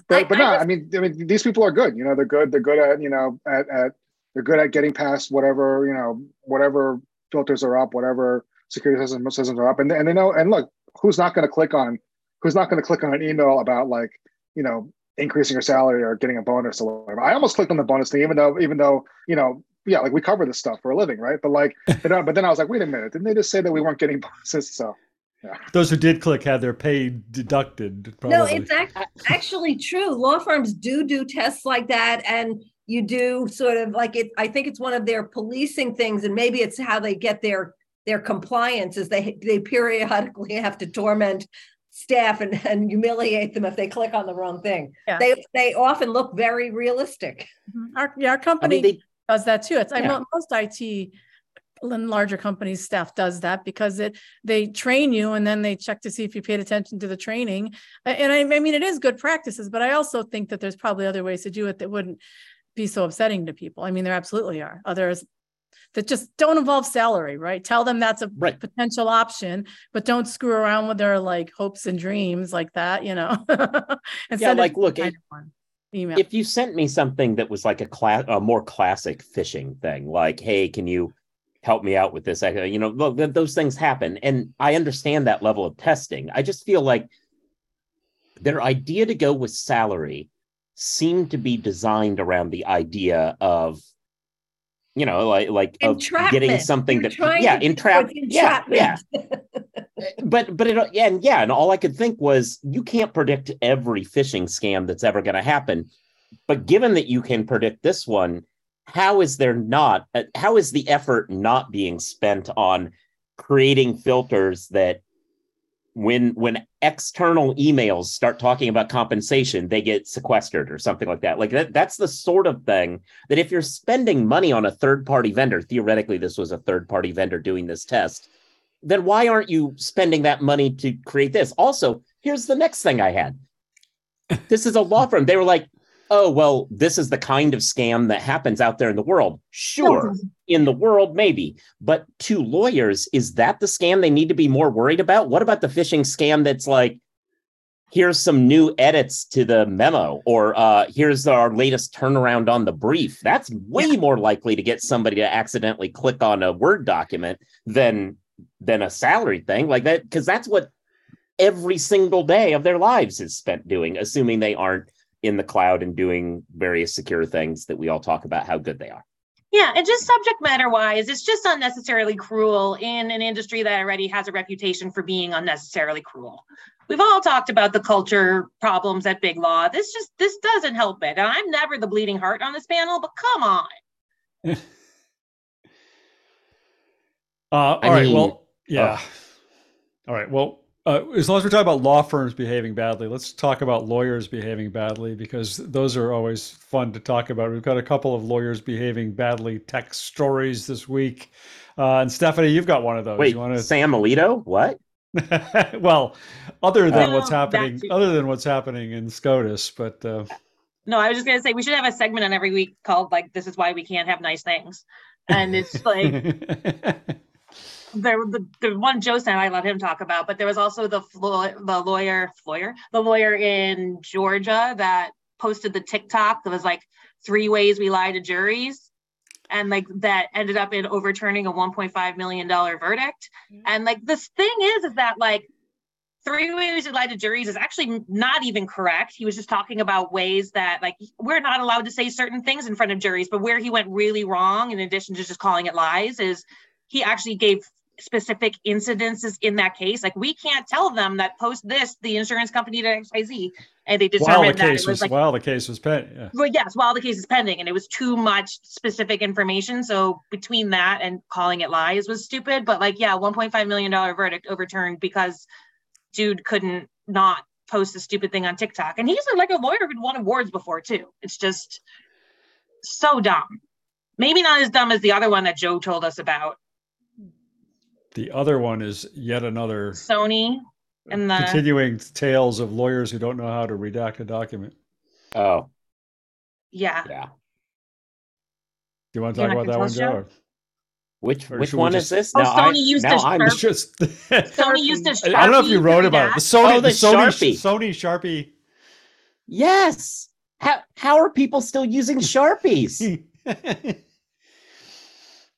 I- but I no, was- I mean, I mean, these people are good. You know, they're good. They're good at you know at, at they're good at getting past whatever you know whatever filters are up, whatever security systems systems are up, and and they know. And look, who's not going to click on who's not going to click on an email about like you know increasing your salary or getting a bonus or whatever. I almost clicked on the bonus thing, even though even though you know yeah, like we cover this stuff for a living, right? But like, but, but then I was like, wait a minute, didn't they just say that we weren't getting bonuses? So Yeah. Those who did click had their pay deducted. Probably. No, it's ac- actually true. Law firms do do tests like that, and you do sort of like it. I think it's one of their policing things, and maybe it's how they get their their compliance is they they periodically have to torment staff and, and humiliate them if they click on the wrong thing. Yeah. They they often look very realistic. Mhm. Our, yeah, our I company mean, they, does that too. It's, I Yeah. know most IT and larger companies staff does that because it, they train you and then they check to see if you paid attention to the training. And I, I mean, it is good practices, but I also think that there's probably other ways to do it that wouldn't be so upsetting to people. I mean, there absolutely are others that just don't involve salary, right? Tell them that's a right. potential option, but don't screw around with their like hopes and dreams like that, you know? And Yeah, like, look, it- Email. if you sent me something that was like a class a more classic phishing thing like hey can you help me out with this I, you know look, those things happen and i understand that level of testing i just feel like their idea to go with salary seemed to be designed around the idea of you know like like of getting something You're that yeah entrap it yeah yeah. But but it and yeah and all i could think was you can't predict every phishing scam that's ever going to happen but given that you can predict this one how is there not uh, how is the effort not being spent on creating filters that when when external emails start talking about compensation they get sequestered or something like that like that that's the sort of thing that if you're spending money on a third party vendor theoretically this was a third party vendor doing this test then why aren't you spending that money to create this? Also, here's the next thing I had. This is a law firm. They were like, oh, well, this is the kind of scam that happens out there in the world. Sure, in the world, maybe. But to lawyers, is that the scam they need to be more worried about? What about the phishing scam that's like, here's some new edits to the memo, or uh, here's our latest turnaround on the brief? That's way more likely to get somebody to accidentally click on a Word document than than a salary thing like that because that's what every single day of their lives is spent doing assuming they aren't in the cloud and doing various secure things that we all talk about how good they are Yeah, and just subject matter wise, it's just unnecessarily cruel in an industry that already has a reputation for being unnecessarily cruel. We've all talked about the culture problems at Big Law. This just this doesn't help it. And I'm never the bleeding heart on this panel, but come on. Uh, all I right. mean- well, yeah. All right. Well, uh, as long as we're talking about law firms behaving badly, let's talk about lawyers behaving badly because those are always fun to talk about. We've got a couple of lawyers behaving badly tech stories this week. Uh, and Stephanie, you've got one of those. wait you want to? sam alito what well, other than Oh, what's happening, other than what's happening in SCOTUS, but uh, No, I was just gonna say we should have a segment on every week called like "This is why we can't have nice things," and it's like there the, the one Joe said I let him talk about, but there was also the flo- the lawyer, lawyer, the lawyer in Georgia that posted the TikTok that was like three ways we lie to juries, and like that ended up in overturning a 1.5 million dollar verdict. Mm-hmm. And like this thing is, is that like three ways we lie to juries is actually not even correct. He was just talking about ways that like we're not allowed to say certain things in front of juries, but where he went really wrong, in addition to just calling it lies, is he actually gave specific incidences in that case. Like we can't tell them that post this, the insurance company did XYZ, and they while the determined that case it was, was like while the case was pending, yeah. well, yes, while the case is pending, and it was too much specific information. So between that and calling it lies was stupid. But like, yeah, 1.5 million dollar verdict overturned because dude couldn't not post a stupid thing on TikTok, and he's like a lawyer who'd won awards before too. It's just so dumb. Maybe not as dumb as the other one that Joe told us about, The other one is yet another Sony and the continuing tales of lawyers who don't know how to redact a document. oh yeah. yeah Do you want to talk about that one, tell Joe? Joe? which Or which one just- is this Oh, now Sony I, used now to I'm It's just Sony used to I don't know if you wrote to about it. redact. The Sony, Oh, the, the Sony, Sharpie. Sony Sharpie. yes how how are people still using sharpies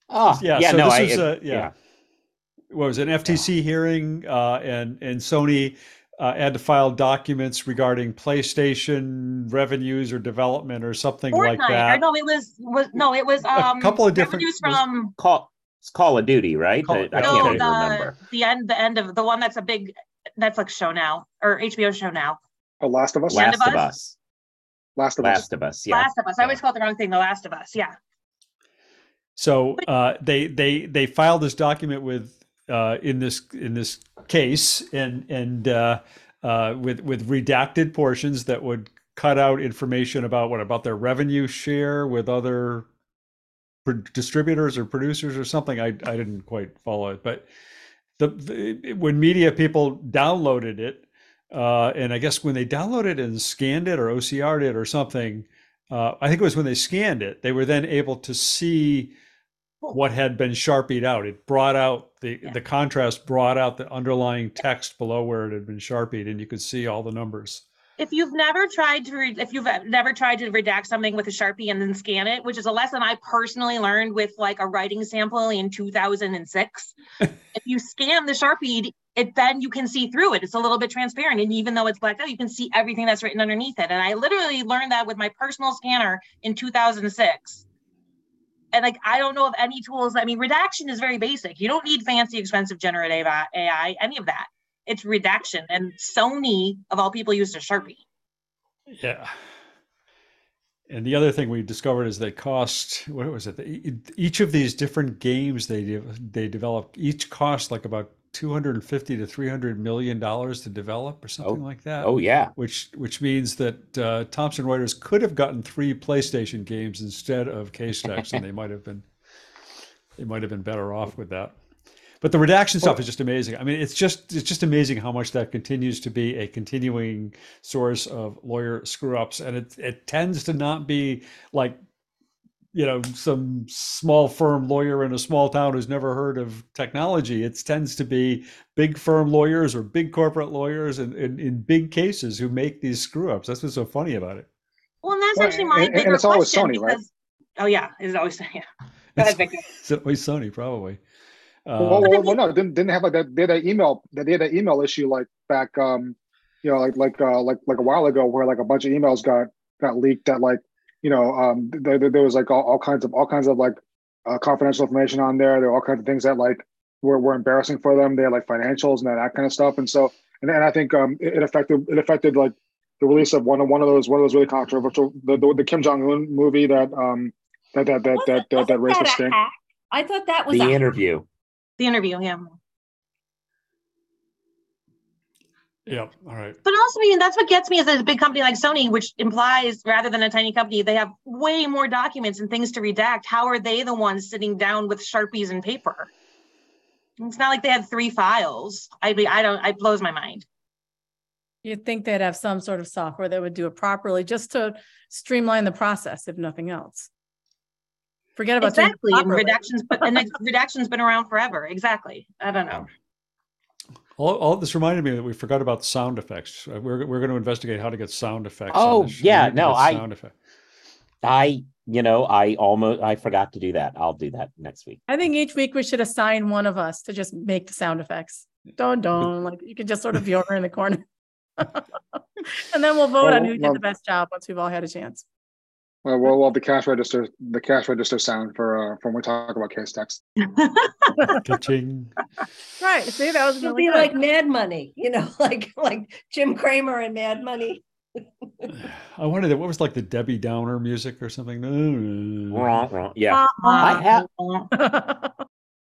oh yeah, yeah so no this I, was it- a, yeah. What was it, an FTC hearing, uh, and and Sony uh, had to file documents regarding PlayStation revenues or development or something Fortnite. like Or that. no, it was was no, it was um couple of different- revenues was- from call it's Call of Duty, right? Call- I, I no, can't no the remember. the end the end of the one that's a big Netflix show now or HBO show now. Oh, Last of Us. Land Last of of Us? Us. Last of Us. Last of Us. Yeah. Last of Us. I always call it the wrong thing. The Last of Us. Yeah. So uh, they they they filed this document with uh, in this in this case, and and uh, uh, with with redacted portions that would cut out information about what about their revenue share with other distributors or producers or something. I I didn't quite follow it, but the, the when media people downloaded it, uh, and I guess when they downloaded it and scanned it or OCR'd it or something, uh, I think it was when they scanned it, they were then able to see what had been sharpied out. It brought out the Yeah. the contrast brought out the underlying text below where it had been sharpied, and you could see all the numbers. If you've never tried to, re- if you've never tried to redact something with a Sharpie and then scan it, which is a lesson I personally learned with like a writing sample in 2006. if you scan the Sharpie, it then you can see through it. It's a little bit transparent. And even though it's blacked out, you can see everything that's written underneath it. And I literally learned that with my personal scanner in 2006. And like, I don't know of any tools. I mean, redaction is very basic. You don't need fancy, expensive generative AI, any of that. It's redaction. And Sony, of all people, used a Sharpie. Yeah. And the other thing we discovered is they cost what was it? Each of these different games they de- they developed each cost like about 250 to 300 million dollars to develop or something like that. Oh yeah. which which means that uh, Thomson Reuters could have gotten three PlayStation games instead of Casetext, and they might have been they might have been better off with that. But the redaction stuff is just amazing. I mean, it's just it's just amazing how much that continues to be a continuing source of lawyer screw ups, and it it tends to not be like you know some small firm lawyer in a small town who's never heard of technology it tends to be big firm lawyers or big corporate lawyers and in, in big cases who make these screw ups that's what's so funny about it Well, and that's Well, actually my and- and bigger it's always question Sony, right? oh yeah, it's always yeah. Go ahead, Victor. it's always sony probably well, Um, well, well, no, didn't didn't have like that. They had that email. That they had that email issue like back, um, you know, like like uh, like like a while ago, where like a bunch of emails got got leaked. That like, you know, um, there, there there was like all, all kinds of all kinds of like uh, confidential information on there. There were all kinds of things that like were, were embarrassing for them. They had like financials and that, that kind of stuff. And so, and, and I think um, it, it affected it affected like the release of one of one of those one of those really controversial the the, the Kim Jong Un movie that um that that that that that, that raised the Wasn't stink. a hack? I thought that was The a interview. The interview, yeah. Yeah all right But also, I mean, that's what gets me is a big company like Sony, which implies rather than a tiny company, they have way more documents and things to redact. How are they the ones sitting down with sharpies and paper? It's not like they had three files. I mean, I don't. It blows my mind. You'd think they'd have some sort of software that would do it properly, just to streamline the process, if nothing else. Forget about doing Exactly. And redactions, but and like, redaction's been around forever. Exactly. I don't know. All, all this reminded me that we forgot about sound effects Uh, we're, we're going to investigate how to get sound effects Oh, yeah, no, I- sound effect. I, you know, I almost I forgot to do that. I'll do that next week. I think each week we should assign one of us to just make the sound effects. Don't don't like you can just sort of be over in the corner. and then we'll vote on Well, who did the best job once we've all had a chance. Well, well, well, the cash register, the cash register sound for uh, when we talk about case text. Ka-ching. Right. See, that was It'll really be good. like Mad Money, you know, like like Jim Cramer and Mad Money. I wanted it. What was like the Debbie Downer music or something? Wrong, wrong. Yeah. I have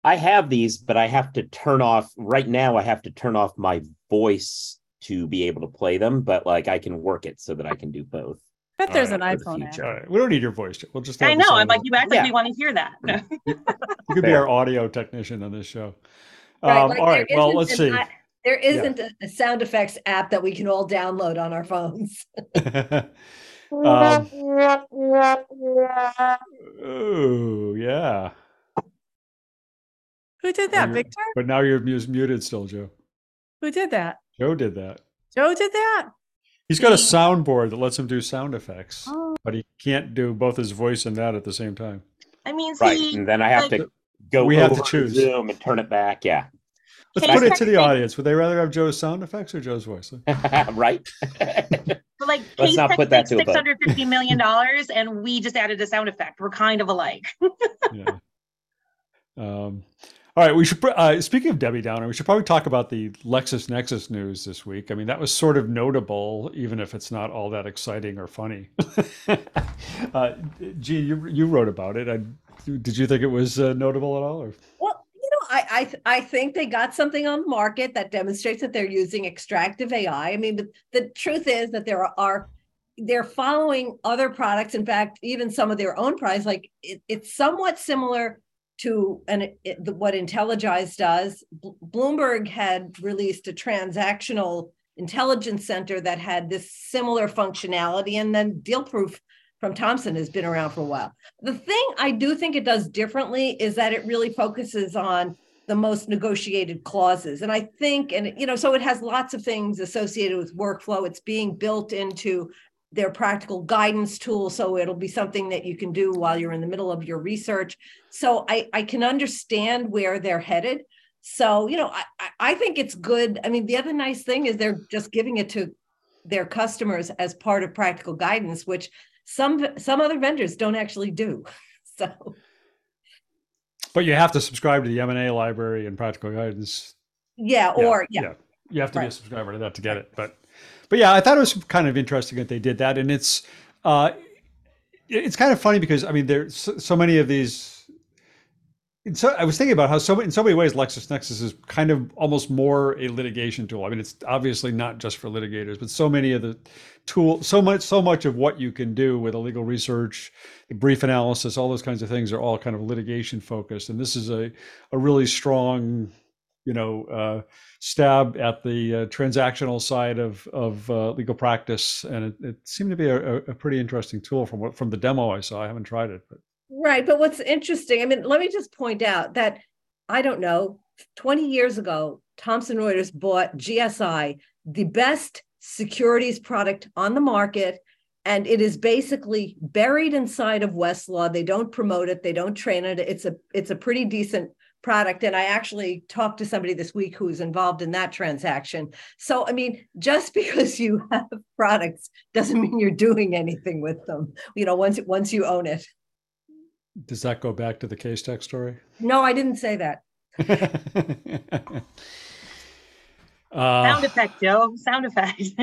I have these, but I have to turn off right now. I have to turn off my voice to be able to play them, but like I can work it so that I can do both. Bet there's All an right, for the iPhone app. All right, we don't need your voice. We'll just. I have the know. I'm like, you act like Yeah. we want to hear that. You could be our audio technician on this show. Right, Um, like all there right. Well, let's an see. i- There isn't a, a sound effects app that we can all download on our phones. um, oh yeah, Who did that, you're- Victor? but now you're muted still, Joe. Who did that? Joe did that. Joe did that? He's got a soundboard that lets him do sound effects, Oh. but he can't do both his voice and that at the same time. I mean, Right. see, And then I have like- to go We have to choose. Zoom and turn it back. Yeah. Let's Can put it to the audience. Would they rather have Joe's sound effects or Joe's voice? right. But like Let's not put that to a six hundred fifty million dollars, and we just added a sound effect. We're kind of alike. yeah. Um, all right. We should. Uh, speaking of Debbie Downer, we should probably talk about the LexisNexis news this week. I mean, that was sort of notable, even if it's not all that exciting or funny. uh, Jean, you you wrote about it. I, did you think it was uh, notable at all? Or? Well, you know, I, I, I think they got something on the market that demonstrates that they're using extractive AI. I mean, the, the truth is that there are, they're following other products. In fact, even some of their own products, like it, it's somewhat similar to an, it, the, what Intelligize does. B- Bloomberg had released a transactional intelligence center that had this similar functionality, and then DealProof from Thomson has been around for a while. The thing I do think it does differently is that it really focuses on the most negotiated clauses. And I think, and you know, so it has lots of things associated with workflow. It's being built into their practical guidance tool. So it'll be something that you can do while you're in the middle of your research. So I, I can understand where they're headed. So, you know, I, I think it's good. I mean, the other nice thing is they're just giving it to their customers as part of practical guidance, which some some other vendors don't actually do. So, but you have to subscribe to the M and A library and practical guidance. Yeah, or yeah. yeah. you have to right. be a subscriber to that to get it. But but yeah, I thought it was kind of interesting that they did that, and it's uh, it's kind of funny because I mean there's so, so many of these so I was thinking about how so in so many ways LexisNexis is kind of almost more a litigation tool. I mean, it's obviously not just for litigators, but so many of the tool, so much, so much of what you can do with a legal research, brief analysis, all those kinds of things are all kind of litigation focused. And this is a a really strong, you know, uh, stab at the uh, transactional side of of uh, legal practice, and it, it seemed to be a, a pretty interesting tool from what from the demo I saw. I haven't tried it, but. Right. But what's interesting, I mean, let me just point out that I don't know, 20 years ago, Thomson Reuters bought GSI, the best securities product on the market. And it is basically buried inside of Westlaw. They don't promote it, they don't train it. It's a it's a pretty decent product. And I actually talked to somebody this week who's involved in that transaction. So, I mean, just because you have products doesn't mean you're doing anything with them, you know, once once you own it. Does that go back to the Casetext story? No, I didn't say that. uh, Sound effect, Joe. Sound effect.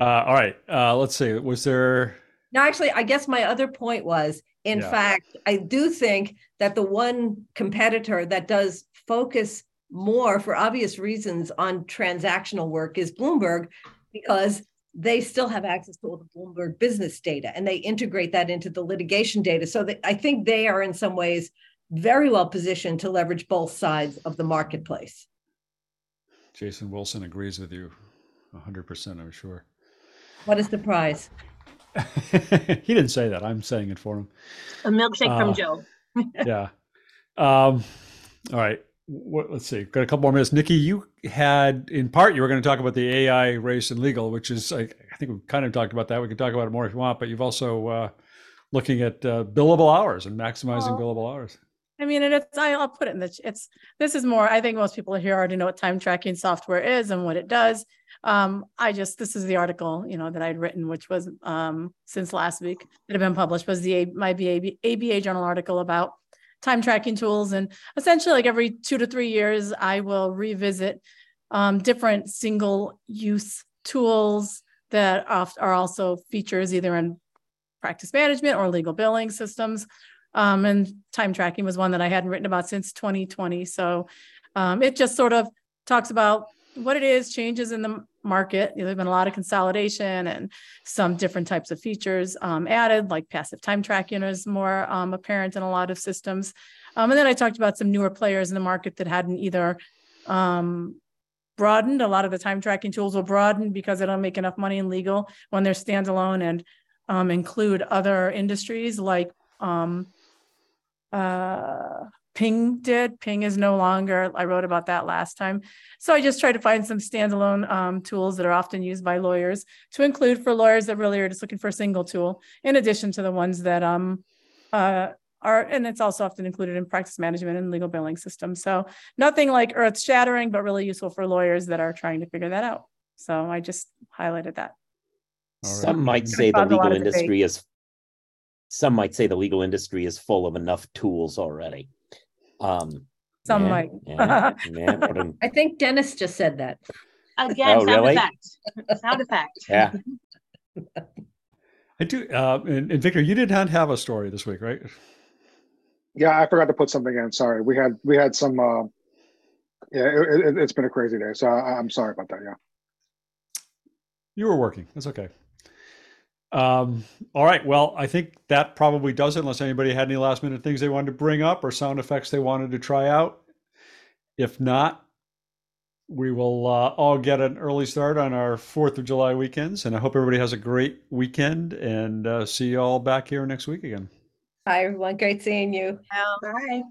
uh, all right. Uh, let's see. Was there? No, actually, I guess my other point was, in yeah. fact, I do think that the one competitor that does focus more, for obvious reasons, on transactional work is Bloomberg, because they still have access to all the Bloomberg business data and they integrate that into the litigation data. So that I think they are in some ways very well positioned to leverage both sides of the marketplace. Jason Wilson agrees with you 100%, I'm sure. What a surprise. he didn't say that. I'm saying it for him. A milkshake uh, from Joe. yeah. Um, all right what, let's see, got a couple more minutes. Niki, you had in part you were going to talk about the AI race and legal, which is I, I think we've kind of talked about that. We can talk about it more if you want, but you've also uh, looking at uh, billable hours and maximizing billable hours. I mean, and it's I'll put it in the it's this is more. I think most people here already know what time tracking software is and what it does. Um, I just this is the article you know that I'd written, which was um, since last week that had been published was the my ABA, ABA journal article about time tracking tools. And essentially, like every two to three years, I will revisit um, different single use tools that are also features either in practice management or legal billing systems. Um, and time tracking was one that I hadn't written about since 2020. So um, it just sort of talks about what it is, changes in the market. You know, there's been a lot of consolidation and some different types of features um, added, like passive time tracking is more um, apparent in a lot of systems. Um, and then I talked about some newer players in the market that hadn't either um, broadened. A lot of the time tracking tools will broaden because they don't make enough money in legal when they're standalone and um, include other industries like um, uh, Ping did. Ping is no longer. I wrote about that last time. So I just try to find some standalone um, tools that are often used by lawyers to include for lawyers that really are just looking for a single tool, in addition to the ones that um, uh, are, and it's also often included in practice management and legal billing systems. So nothing like earth shattering, but really useful for lawyers that are trying to figure that out. So I just highlighted that. Right. Some might say the legal industry is. Some might say the legal industry is full of enough tools already. Um, Some yeah, might. yeah, yeah, I think Dennis just said that. Again, oh, sound really? effect. Sound effect. Yeah. I do. Uh, and, and, Victor, you did not have a story this week, right? Yeah, I forgot to put something in. Sorry, we had we had some. Uh, yeah, it, it, it's been a crazy day, so I, I'm sorry about that. Yeah. You were working. That's okay. Um, all right. Well, I think that probably does it, unless anybody had any last minute things they wanted to bring up or sound effects they wanted to try out. If not, we will uh, all get an early start on our 4th of July weekends. And I hope everybody has a great weekend and uh, see you all back here next week again. Hi, everyone. Great seeing you. Bye.